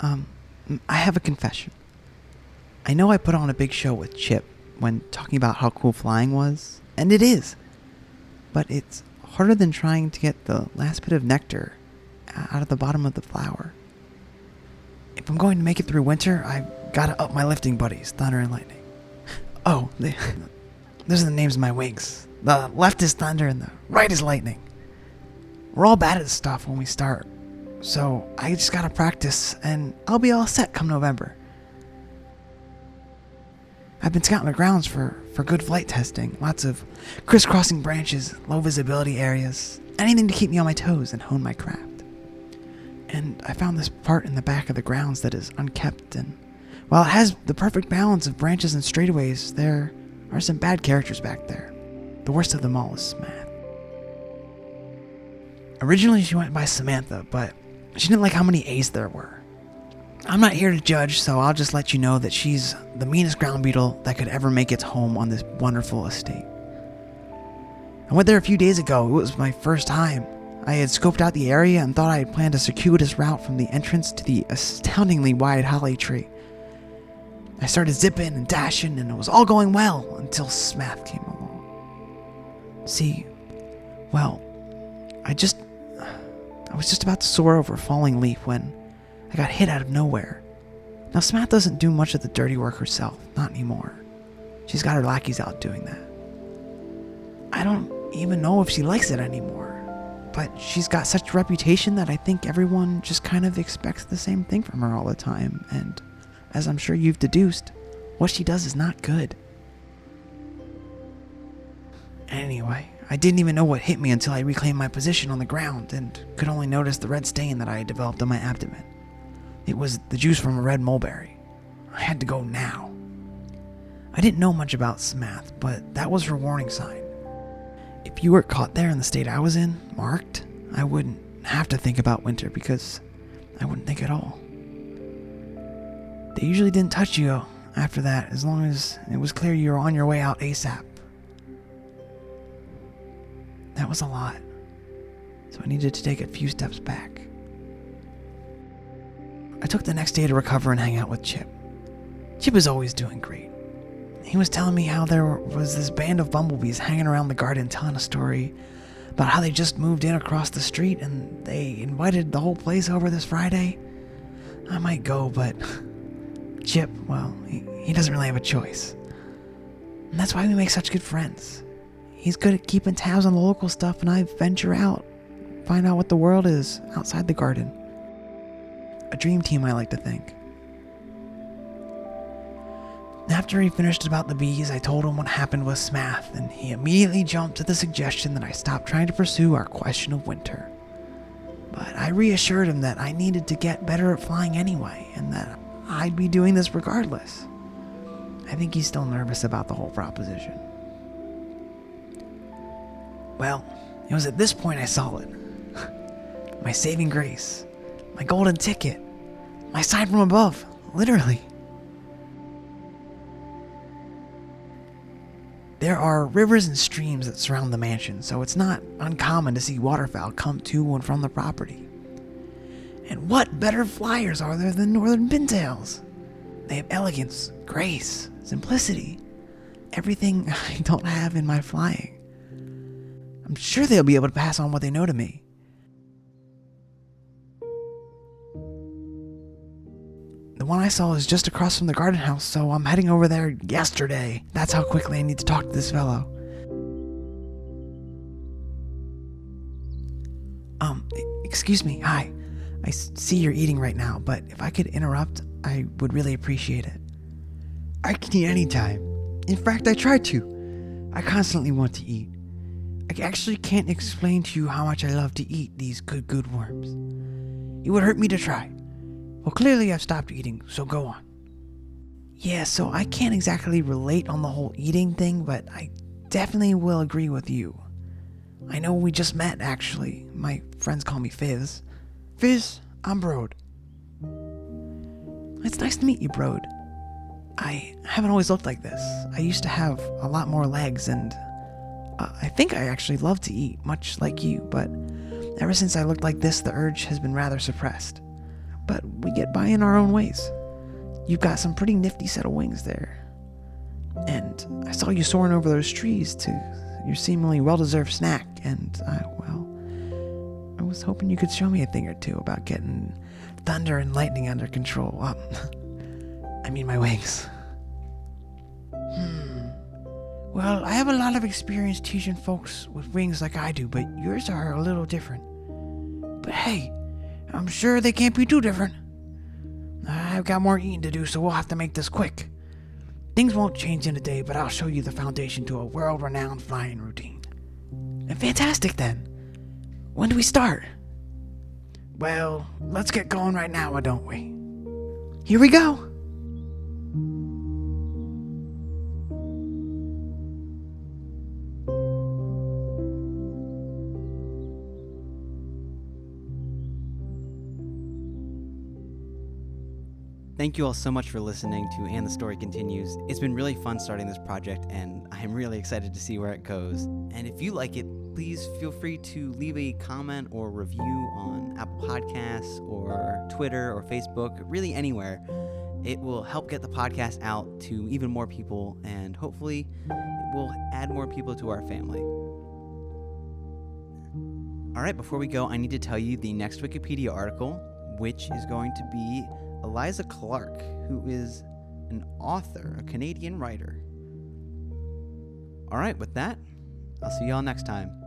Um, I have a confession. I know I put on a big show with Chip when talking about how cool flying was, and it is. But it's harder than trying to get the last bit of nectar out of the bottom of the flower. If I'm going to make it through winter, I've got to up my lifting buddies, Thunder and Lightning. Oh, they, those are the names of my wings. The left is Thunder and the right is Lightning. We're all bad at this stuff when we start, so I just gotta practice and I'll be all set come November. I've been scouting the grounds for, for good flight testing. Lots of crisscrossing branches, low visibility areas, anything to keep me on my toes and hone my craft. And I found this part in the back of the grounds that is unkept, and while it has the perfect balance of branches and straightaways, there are some bad characters back there. The worst of them all is Smath. Originally, she went by Samantha, but she didn't like how many A's there were. I'm not here to judge, so I'll just let you know that she's the meanest ground beetle that could ever make its home on this wonderful estate. I went there a few days ago. It was my first time. I had scoped out the area and thought I had planned a circuitous route from the entrance to the astoundingly wide holly tree. I started zipping and dashing, and it was all going well until Smath came along. See, well, I just. I was just about to soar over a falling leaf when I got hit out of nowhere. Now, Smath doesn't do much of the dirty work herself, not anymore. She's got her lackeys out doing that. I don't even know if she likes it anymore, but she's got such a reputation that I think everyone just kind of expects the same thing from her all the time, and as I'm sure you've deduced, what she does is not good. Anyway, I didn't even know what hit me until I reclaimed my position on the ground and could only notice the red stain that I had developed on my abdomen. It was the juice from a red mulberry. I had to go now. I didn't know much about Smath, but that was her warning sign. If you were caught there in the state I was in, marked, I wouldn't have to think about winter because I wouldn't think at all. They usually didn't touch you after that as long as it was clear you were on your way out ASAP. That was a lot, so I needed to take a few steps back. I took the next day to recover and hang out with Chip. Chip is always doing great. He was telling me how there was this band of bumblebees hanging around the garden telling a story about how they just moved in across the street and they invited the whole place over this Friday. I might go, but Chip, well, he, he doesn't really have a choice. And that's why we make such good friends. He's good at keeping tabs on the local stuff, and I venture out, find out what the world is outside the garden. A dream team, I like to think. After he finished about the bees, I told him what happened with Smath, and he immediately jumped to the suggestion that I stop trying to pursue our question of winter. But I reassured him that I needed to get better at flying anyway, and that I'd be doing this regardless. I think he's still nervous about the whole proposition. Well, it was at this point I saw it. my saving grace, my golden ticket, my sign from above, literally. There are rivers and streams that surround the mansion, so it's not uncommon to see waterfowl come to and from the property. And what better flyers are there than northern pintails? They have elegance, grace, simplicity, everything I don't have in my flying. I'm sure they'll be able to pass on what they know to me. The one I saw is just across from the garden house, so I'm heading over there yesterday. That's how quickly I need to talk to this fellow. Um, excuse me, hi. I see you're eating right now, but if I could interrupt, I would really appreciate it. I can eat anytime. In fact, I try to. I constantly want to eat. I actually can't explain to you how much I love to eat these good, good worms. It would hurt me to try. Well, clearly I've stopped eating, so go on. Yeah, so I can't exactly relate on the whole eating thing, but I definitely will agree with you. I know we just met, actually. My friends call me Fizz. Fizz, I'm Brode. It's nice to meet you, Brode. I haven't always looked like this. I used to have a lot more legs, and I think I actually love to eat, much like you, but ever since I looked like this, the urge has been rather suppressed. but we get by in our own ways. You've got some pretty nifty set of wings there. And I saw you soaring over those trees to your seemingly well deserved snack, and I, well, I was hoping you could show me a thing or two about getting thunder and lightning under control. Um, I mean, my wings. Well, I have a lot of experience teaching folks with wings like I do, but yours are a little different. But hey, I'm sure they can't be too different. I've got more eating to do, so we'll have to make this quick. Things won't change in a day, but I'll show you the foundation to a world renowned flying routine. Fantastic then. When do we start? Well, let's get going right now, why don't we? Here we go. Thank you all so much for listening to And the Story Continues. It's been really fun starting this project, and I'm really excited to see where it goes. And if you like it, please feel free to leave a comment or review on Apple Podcasts or Twitter or Facebook, really anywhere. It will help get the podcast out to even more people, and hopefully, it will add more people to our family. All right, before we go, I need to tell you the next Wikipedia article, which is going to be Eliza Clark, who is an author, a Canadian writer. All right, with that, I'll see y'all next time.